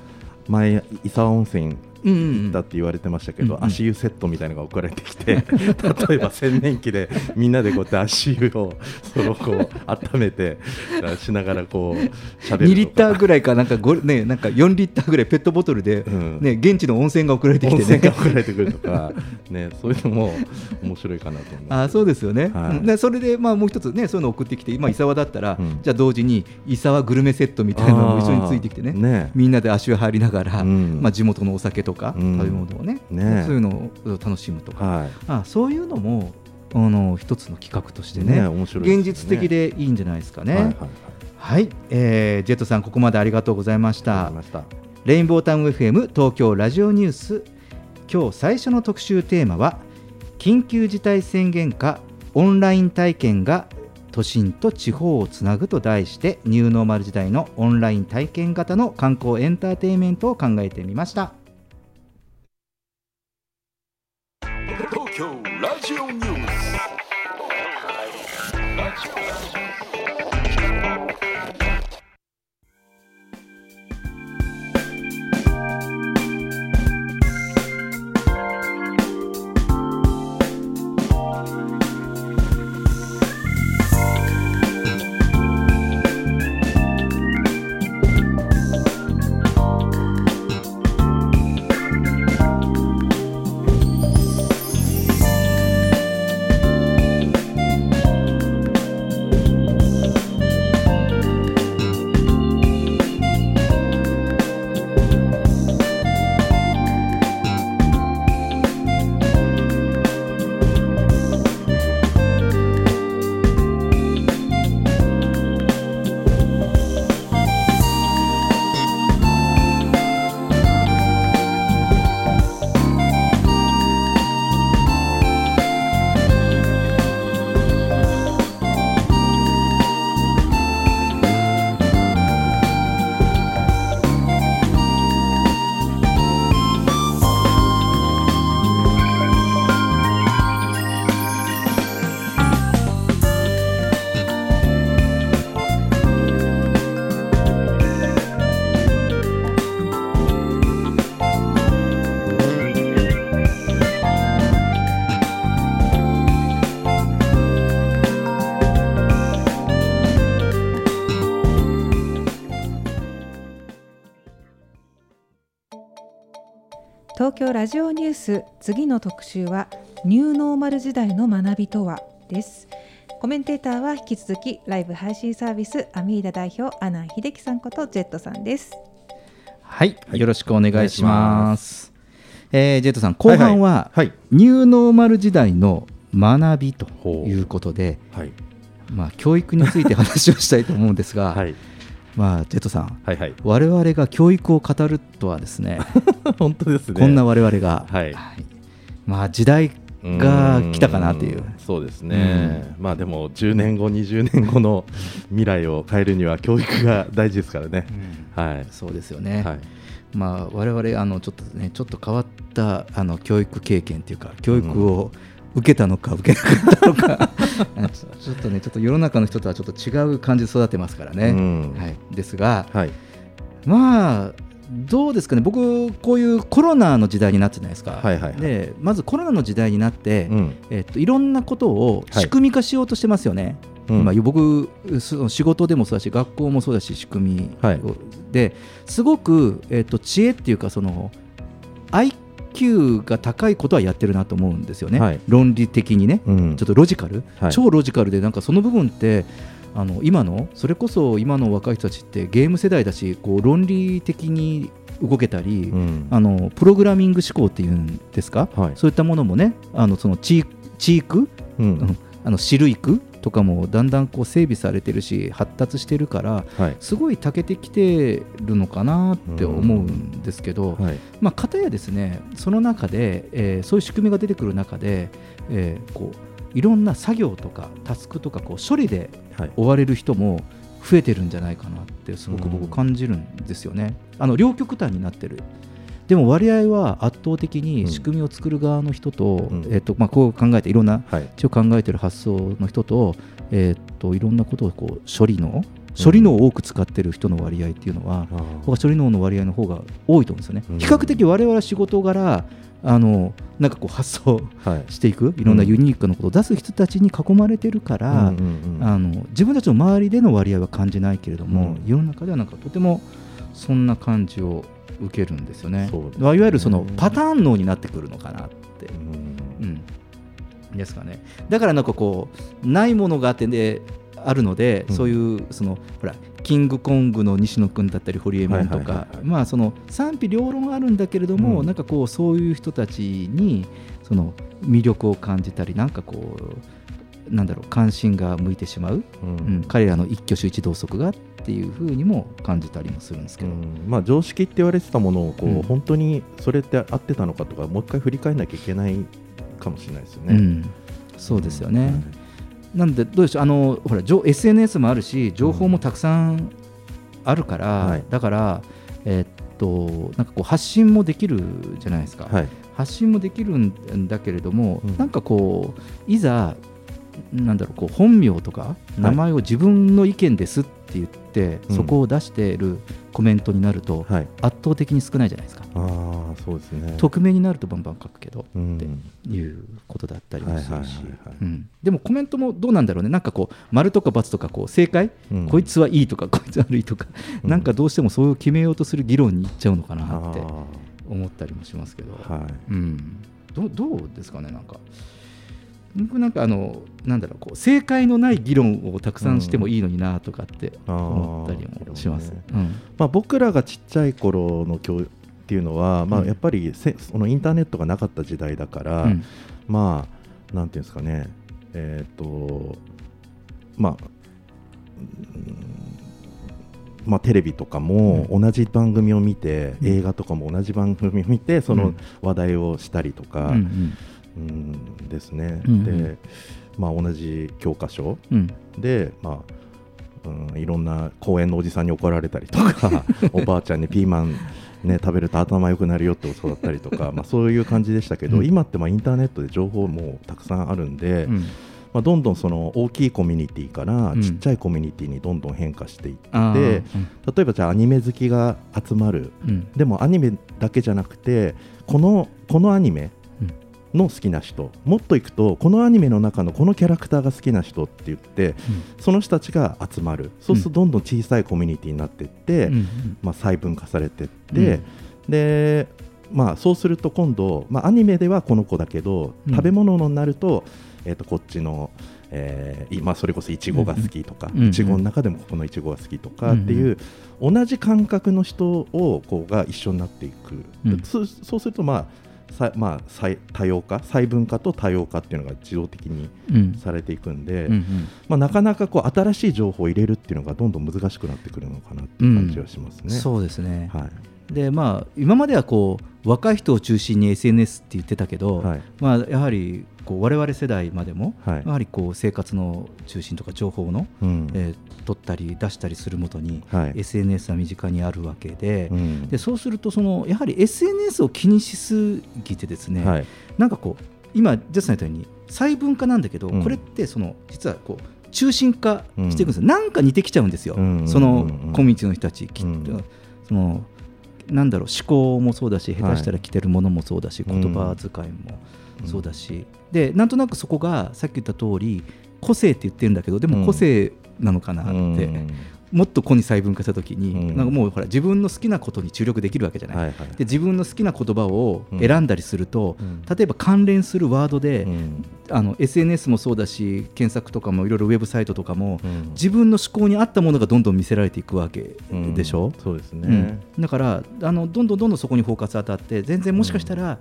前伊沢温泉行って言われてましたけど、うんうん。足湯セットみたいなのが送られてきて 例えば洗面器でみんなでこうやって足湯をそのこう温めて しながらこう喋る2リッターぐらいかなんかごねなんか4リッターぐらいペットボトルで、ね現地の温泉が送られてきて、ね、温泉が送られてくるとか、ね、そういうのも面白いかなと思います。あそうですよね、はい。うん。でそれでまあもう一つねそういうの送ってきて今伊沢だったら、じゃあ同時に伊沢グルメセットみたいなのも一緒についてきてね。ね。みんなで足を入りながら、うん。まあ、地元のお酒とか、うん。食べ物をねね。そういうのを楽しむとか、はい。あそういうのもあの一つの企画としてねね面白いですね。現実的でいいんじゃないですかね。はいはいはい、えージェットさんここまでありがとうございました。ありがとうございまレインボータウン FM 東京ラジオニュース。今日最初の特集テーマは緊急事態宣言下オンライン体験が都心と地方をつなぐと題してニューノーマル時代のオンライン体験型の観光エンターテインメントを考えてみました東京ラジオニュース京ラジオニュース次の特集はニューノーマル時代の学びとはです。コメンテーターは引き続きライブ配信サービスアミーダ代表阿南秀樹さんことジェットさんです。はい、よろしくお願いします。えージェットさん、後半は、ニューノーマル時代の学びということで、はいまあ、教育について話をしたいと思うんですが、まあ、ジェットさん、はいはい。我々が教育を語るとはですね、本当ですね。こんな我々が、はい。まあ、時代が来たかなという。そうですね、まあでも10年後、20年後の未来を変えるには教育が大事ですからね、はい、そうですよね。はい。まあ、我々あのちょっとねちょっと変わったあの教育経験というか教育を受けたのか受けなかったのか。あ ちちょっとねちょっと世の中の人とはちょっと違う感じで育てますからね、うん。はい、ですが、まあどうですかね。僕こういうコロナの時代になってるじゃないですか、はいはいはい。でまずコロナの時代になって、うん。えっと、いろんなことを仕組み化しようとしてますよね。うん。今僕その仕事でもそうだし学校もそうだし仕組みを、ですごく、えっと知恵っていうかその IQ が高いことはやってるなと思うんですよね、はい。論理的にね、うん。ちょっとロジカル、はい。超ロジカルでなんかその部分ってあの今のそれこそ今の若い人たちってゲーム世代だしこう論理的に動けたり、ん。あのプログラミング思考っていうんですか、そういったものもねあのそのチーチーク、うん。あのシル育とかもだんだんこう整備されてるし発達してるから、はい。すごい長けてきてるのかなって思うんですけど、はい。まあ、片やですねその中で、えーそういう仕組みが出てくる中で、えーこういろんな作業とかタスクとかこう処理ではい。追われる人も増えてるんじゃないかなってすごく僕感じるんですよね。あの両極端になってるでも割合は圧倒的に仕組みを作る側の人と,、えーとまあ、こう考えていろんな一応考えてる発想の人と,、えー、といろんなことをこう処理の処理能を多く使ってる人の割合っていうのは、僕は処理能の割合の方が多いと思うんですよね。比較的我々は仕事柄あのなんかこう発想していく、い、ろんなユニークなことを出す人たちに囲まれてるから、うんうんうんあの自分たちの周りでの割合は感じないけれども、世の中ではなんかとてもそんな感じを受けるんですよね。いわゆるそのパターン脳になってくるのかなって。うん。ですかね。だからなんかこうないものがあってであるので、そういうそのほらキングコングの西野君だったり堀江門とかまあその賛否両論あるんだけれども、なんかこうそういう人たちにその魅力を感じたりなんかこうなんだろう関心が向いてしまう、うん。彼らの一挙手一動足がっていうふうにも感じたりもするんですけど、まあ、常識って言われてたものをこう、うん。本当にそれって合ってたのかとかもう一回振り返らなきゃいけないかもしれないですよね。うん、そうですよね。なんでどうでしょう。あのほら情 SNS もあるし情報もたくさんあるから、だからえーっとなんかこう発信もできるじゃないですか。はい。発信もできるんだけれども、なんかこういざなんだろうこう本名とか名前を自分の意見ですって言って、うん。そこを出しているコメントになると、はい。圧倒的に少ないじゃないですか。ああそうですね。匿名になるとバンバン書くけど、うん。っていうことだったりもするし。でもコメントもどうなんだろうね。なんかこう丸とか×とかこう正解、うん。こいつはいいとかこいつ悪いとか、うん。なんかどうしてもそういう決めようとする議論にいっちゃうのかなって思ったりもしますけど、はい。うん、どうどうですかねなんか僕なんかあのなんだろうこう正解のない議論をたくさんしてもいいのになとかって思ったりもします。うん。まあ、僕らがちっちゃい頃の教育っていうのは、まあ、うん。やっぱりせそのインターネットがなかった時代だから、うん。まあなんていうんですかね。えっ、とまあまあ、テレビとかも同じ番組を見て、映画とかも同じ番組を見てその話題をしたりとか、うんですね、うんうん。で、まあ、同じ教科書。うん。で、まあうん、いろんな公園のおじさんに怒られたりとか おばあちゃんにピーマン、ね、食べると頭良くなるよって教わったりとか、まあ、そういう感じでしたけど、うん。今ってまあインターネットで情報もたくさんあるんで、うん。まあ、どんどんその大きいコミュニティからうん。ちっちゃいコミュニティにどんどん変化していって、例えばじゃあアニメ好きが集まる、うん。でもアニメだけじゃなくてこのこのアニメの好きな人、もっといくとこのアニメの中のこのキャラクターが好きな人って言って、その人たちが集まる。そうするとどんどん小さいコミュニティになっていって、うんうんまあ、細分化されていって、でまあ、そうすると今度、まあ、アニメではこの子だけど、うん。食べ物になると,、えー、とこっちの、えー今それこそいちごが好きとか、うんうんいちごの中でもここのいちごが好きとかっていう、同じ感覚の人をこうが一緒になっていく、うん。そうすると、まあさまあ、細多様化細分化と多様化っていうのが自動的にうん。されていくんで、うんうん。まあ、なかなかこう新しい情報を入れるっていうのがどんどん難しくなってくるのかなっていう感じはしますね。そうですね、はい。でまあ今まではこう若い人を中心に SNS って言ってたけど、はい。まあ、やはりこう我々世代までも、はい。やはりこう生活の中心とか情報の、うん。えー取ったり出したりするもとに、はい。SNS は身近にあるわけで,、うん。でそうするとそのやはり SNS を気にしすぎてですね、はい。なんかこう今ジャスさん言ったように細分化なんだけど、うん。これってその実はこう中心化していくんですよ、うん。なんか似てきちゃうんですよ、うんそのうんコミュニティの人たちきっと、うん。そのなんだろう思考もそうだしはい下手したら着てるものもそうだし、うん。言葉遣いもそうだし、でなんとなくそこがさっき言った通り個性って言ってるんだけどでも個性なのかなって、うん。もっと個に細分化した時に、うん。なんかもうほら自分の好きなことに注力できるわけじゃない、はいはい。で自分の好きな言葉を選んだりすると、うん。例えば関連するワードで、うん。あの SNS もそうだし検索とかもいろいろウェブサイトとかも、うん。自分の思考に合ったものがどんどん見せられていくわけでしょ、うん。そうですね、うん。だからあのどんどんどんどんそこにフォーカス当たって全然もしかしたら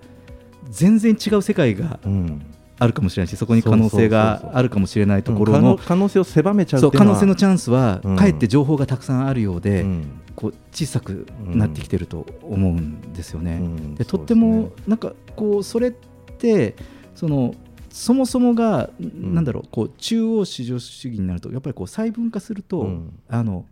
全然違う世界がうんあるかもしれないしそこに可能性があるかもしれないところの可能性を狭めちゃう可能性のチャンスはうん。かえって情報がたくさんあるようで、うん。こう小さくなってきてると思うんですよね。うん。でとってもなんかこうそれってそのそもそもが、なんだろうこう中央市場主義になるとやっぱりこう細分化すると、うん。あの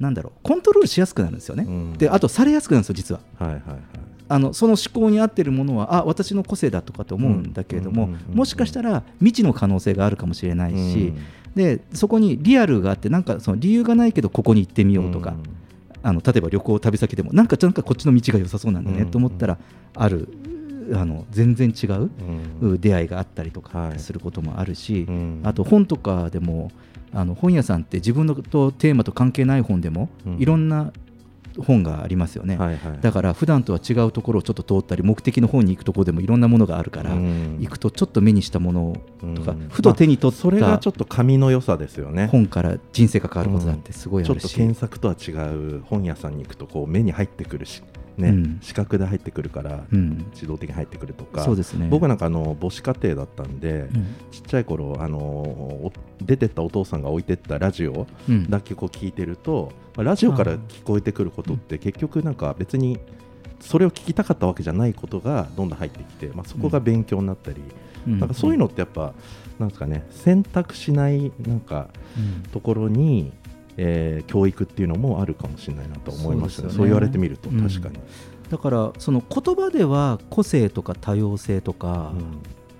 なんだろうコントロールしやすくなるんですよね。うん。であとされやすくなるんですよ実は。はいはいはいあのその思考に合ってるものはあ私の個性だとかと思うんだけれども、もしかしたら未知の可能性があるかもしれないし、でそこにリアルがあってなんかその理由がないけどここに行ってみようとか、あの例えば旅行旅先でもなんかなんかこっちの道が良さそうなんだね、うんと思ったらあるあの全然違う、うん。出会いがあったりとかすることもあるし、うん。あと本とかでもあの本屋さんって自分のとテーマと関係ない本でも、うん。いろんな本がありますよね、はいはい。だから普段とは違うところをちょっと通ったり目的の方に行くところでもいろんなものがあるから、うん。行くとちょっと目にしたものとか、うん。ふと手に取っまあそれがたちょっと紙の良さですよね。本から人生が変わることだってすごいあちょっるし、と検索とは違う本屋さんに行くとこう目に入ってくるし、ねうん。視覚で入ってくるから、うん。自動的に入ってくるとかそうですね。僕なんかあの母子家庭だったんで、うん。ちっちゃい頃あのお出てったお父さんが置いてったラジオうん。だけこう聞いてると、まあラジオから聞こえてくることって結局なんか別にそれを聞きたかったわけじゃないことがどんどん入ってきて、まあ、そこが勉強になったり、うん。なんかそういうのってやっぱ、なんですかね選択しないなんかうん。ところに、えー教育っていうのもあるかもしれないなと思いましたね。そうですよね。そう言われてみるとうん。確かに、だからその言葉では個性とか多様性とか、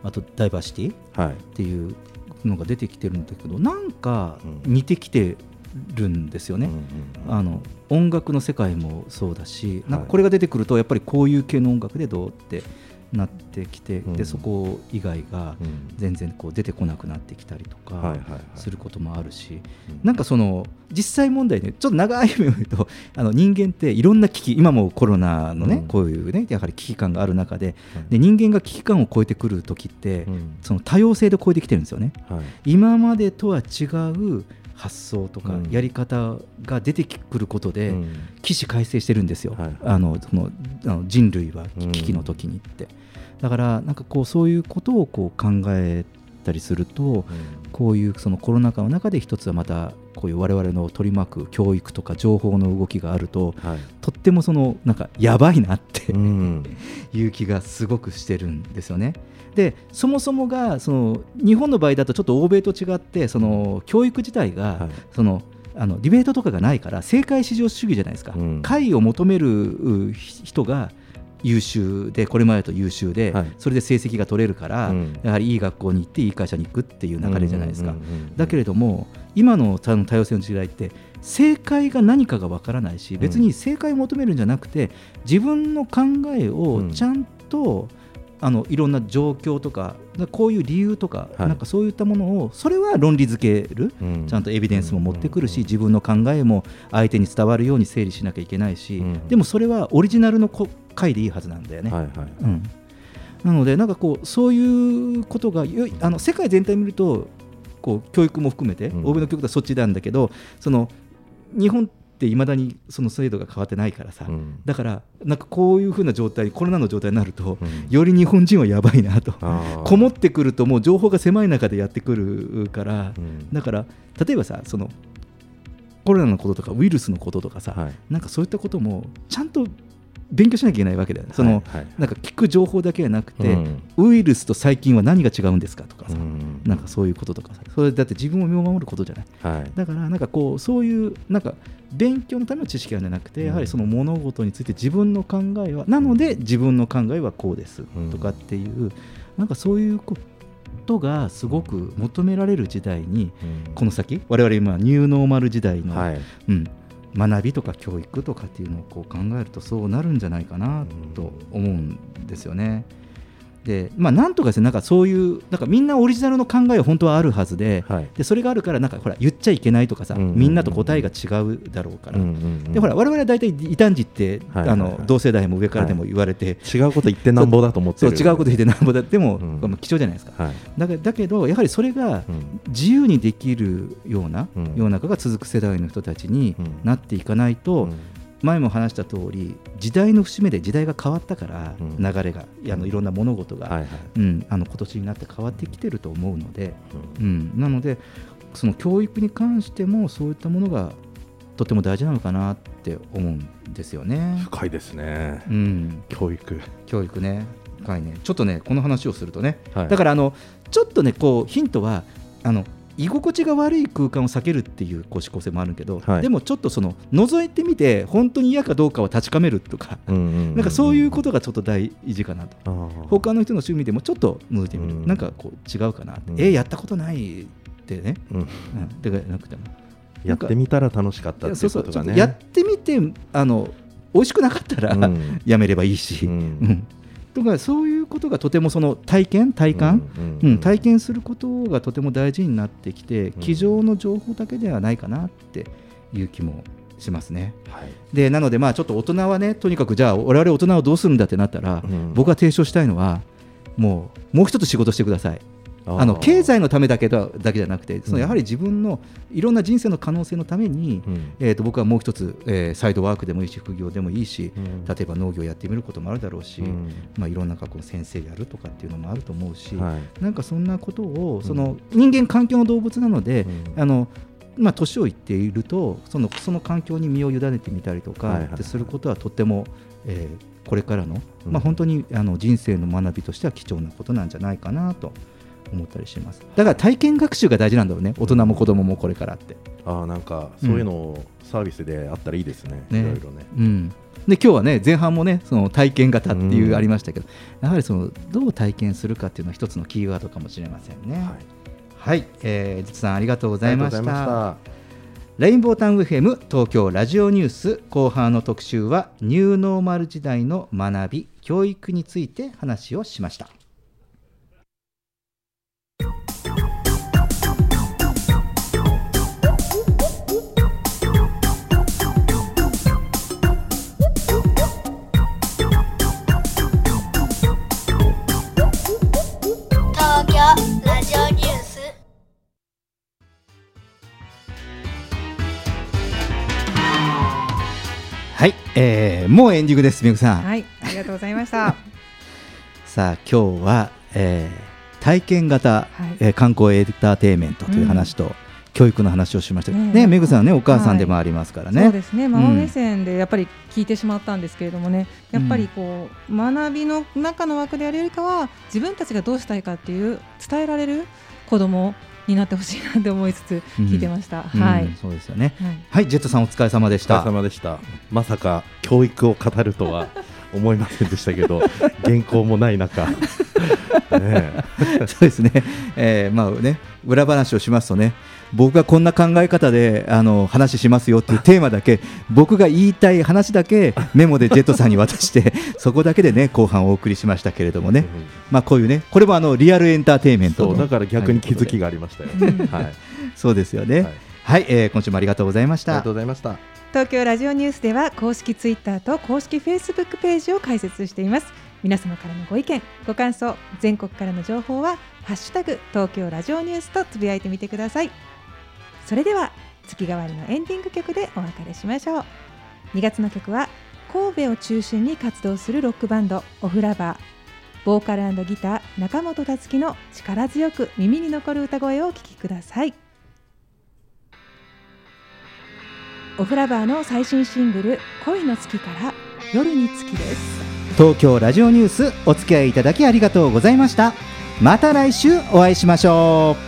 あとダイバーシティはい。っていうのが出てきてるんだけどなんか似てきてるんですよね、あの音楽の世界もそうだしなんかこれが出てくるとやっぱりこういう系の音楽でどうってなってきて、うん。でそこ以外がうん。全然こう出てこなくなってきたりとかはいすることもあるし、なんかその実際問題ねちょっと長い目を見るとあの人間っていろんな危機今もコロナのね、うん。こういうねやはり危機感がある中で,、で人間が危機感を超えてくる時って、その多様性で超えてきてるんですよね。はい。今までとは違う発想とかうん。やり方が出てくることで、うん。起死回生してるんですよ、はい。あのそのあの人類はうん。危機の時にって、だからなんかこうそういうことをこう考えたりすると、こういうそのコロナ禍の中で一つはまたこういう我々の取り巻く教育とか情報の動きがあると、はい。とってもそのなんかやばいなって、うん。いう気がすごくしてるんですよね。でそもそもがその日本の場合だとちょっと欧米と違ってその教育自体が、そのあのディベートとかがないから正解至上主義じゃないですか、うん。解を求めるう人が優秀でこれまでと優秀で、はい。それで成績が取れるから、うん。やはりいい学校に行っていい会社に行くっていう流れじゃないですか、うんうんうんうん。だけれども今の多多様性の時代って正解が何かがわからないし別に正解を求めるんじゃなくて自分の考えをちゃんとあのいろんな状況とかこういう理由とか、はい。なんかそういったものをそれは論理づける、うん。ちゃんとエビデンスも持ってくるし、自分の考えも相手に伝わるように整理しなきゃいけないし、でもそれはオリジナルのこ回でいいはずなんだよね。はいはいうん。なので、なんかこうそういうことがあの世界全体見るとこう教育も含めて、欧米の教育はそっちなんだけどその日本っていまだにその制度が変わってないからさ、だからなんかこういうふうな状態コロナの状態になると、より日本人はやばいなと。ー。こもってくるともう情報が狭い中でやってくるから、だから例えばさそのコロナのこととかウイルスのこととかさ、なんかそういったこともちゃんと勉強しなきゃいけないわけだよね。その、はいはい。なんか聞く情報だけじゃなくて、うん。ウイルスと細菌は何が違うんですかとかさ、なんかそういうこととかさ、それだって自分を身を守ることじゃない。はい。だからなんかこうそういうなんか勉強のための知識ではなくて、やはりその物事について自分の考えはなので自分の考えはこうですとかっていう、なんかそういうことがすごく求められる時代に、この先我々今ニューノーマル時代の、うん、学びとか教育とかっていうのをこう考えるとそうなるんじゃないかなと思うんですよね。でまあ、なんとかですねなんかそういうなんかみんなオリジナルの考えは本当はあるはずで,、でそれがあるからなんかほら言っちゃいけないとかさ、みんなと答えが違うだろうから、でほら我々は大体異端児って、はいあの同世代も上からでも言われて、違うこと言ってなんぼだと思ってる。そう違うこと言ってなんぼだ。でも、まあ貴重じゃないですか、だけだけどやはりそれが自由にできるような世の中が続く世代の人たちになっていかないと、前も話した通り時代の節目で時代が変わったから、流れがあのいろんな物事が、うんあの今年になって変わってきてると思うので、うん。なのでその教育に関してもそういったものがとても大事なのかなって思うんですよね。深いですね、うん、教育。教育ね。深いね。ちょっとねこの話をするとね、はい。だからあのちょっとねこうヒントはあの居心地が悪い空間を避けるっていうこう思考性もあるけど、はい。でもちょっとその覗いてみて本当に嫌かどうかを確かめるとか、なんかそういうことがちょっと大事かなと、他の人の趣味でもちょっと覗いてみる、なんかこう違うかな、うん。えーやったことないってね、うん。うん、なくても。やってみたら楽しかったっていうことがね。やってみてあの美味しくなかったら、うん。やめればいいし、うんとかそういうことがとてもその体験体感、うん体験することがとても大事になってきて机上の情報だけではないかなっていう気もしますね。でなのでまあちょっと大人はねとにかくじゃあ我々大人はどうするんだってなったら、僕が提唱したいのはもうもう一つ仕事してください。あの経済のためだけだだけじゃなくて、そのやはり自分のいろんな人生の可能性のために、えー、と僕はもう一つ、えーサイドワークでもいいし副業でもいいし、例えば農業やってみることもあるだろうし、うん。まあ、いろんな学校の先生やるとかっていうのもあると思うし、はい。なんかそんなことをその人間環境の動物なので、あのまあ、年をいっているとそのその環境に身を委ねてみたりとかってすることはとても、えーこれからの、まあ、本当にあの人生の学びとしては貴重なことなんじゃないかなと思ったりしますだから体験学習が大事なんだろうね大人も子供もこれからって。ああなんかそういうのをサービスであったらいいですね、ねいろいろね。うん、で今日はね前半もねその体験型っていううんありましたけど、やはりそのどう体験するかっていうのは一つのキーワードかもしれませんね。はい、えー、実さんありがとうございました。レインボータウン FM 東京ラジオニュース後半の特集はニューノーマル時代の学び教育について話をしました。はい、えー、もうエンディングです、みゆきさん。はい、ありがとうございました。さあ今日は、えー体験型、えー観光エンターテインメントという話と、教育の話をしました。ねめぐさんねお母さんでもありますからね、そうですね、ママ目うん。線でやっぱり聞いてしまったんですけれどもね、やっぱりこう、学びの中の枠でやるよりかは、自分たちがどうしたいかっていう、伝えられる子供になってほしいなって思いつつ、聞いてました。うんはい、そうですよね。はい。はい、ジェットさんお疲れ様でしおた疲れ様でした。まさか教育を語るとは 思いませんでしたけど、原稿もない中、そうですね、えーまあね、裏話をしますとね、僕がこんな考え方であの話しますよっていう テーマだけ、僕が言いたい話だけメモでジェットさんに渡して、そこだけでね後半お送りしましたけれどもね、まあこういうね、これもあのリアルエンターテインメントのそうだから逆に気づきがありましたよ。はい。そうですよね。はい、えー今週もありがとうございました。ありがとうございました。東京ラジオニュースでは公式ツイッターと公式フェイスブックページを開設しています皆様からのご意見ご感想全国からの情報はハッシュタグ東京ラジオニュースとつぶやいてみてくださいそれでは月替わりのエンディング曲でお別れしましょう。2月の曲は神戸を中心に活動するロックバンドオフラバー。ボーカルギター中本達樹の力強く耳に残る歌声をお聴きください。オフラバーの最新シングル「恋の月」から「夜に月」です。東京ラジオニュースお付き合いいただきありがとうございました。また来週お会いしましょう。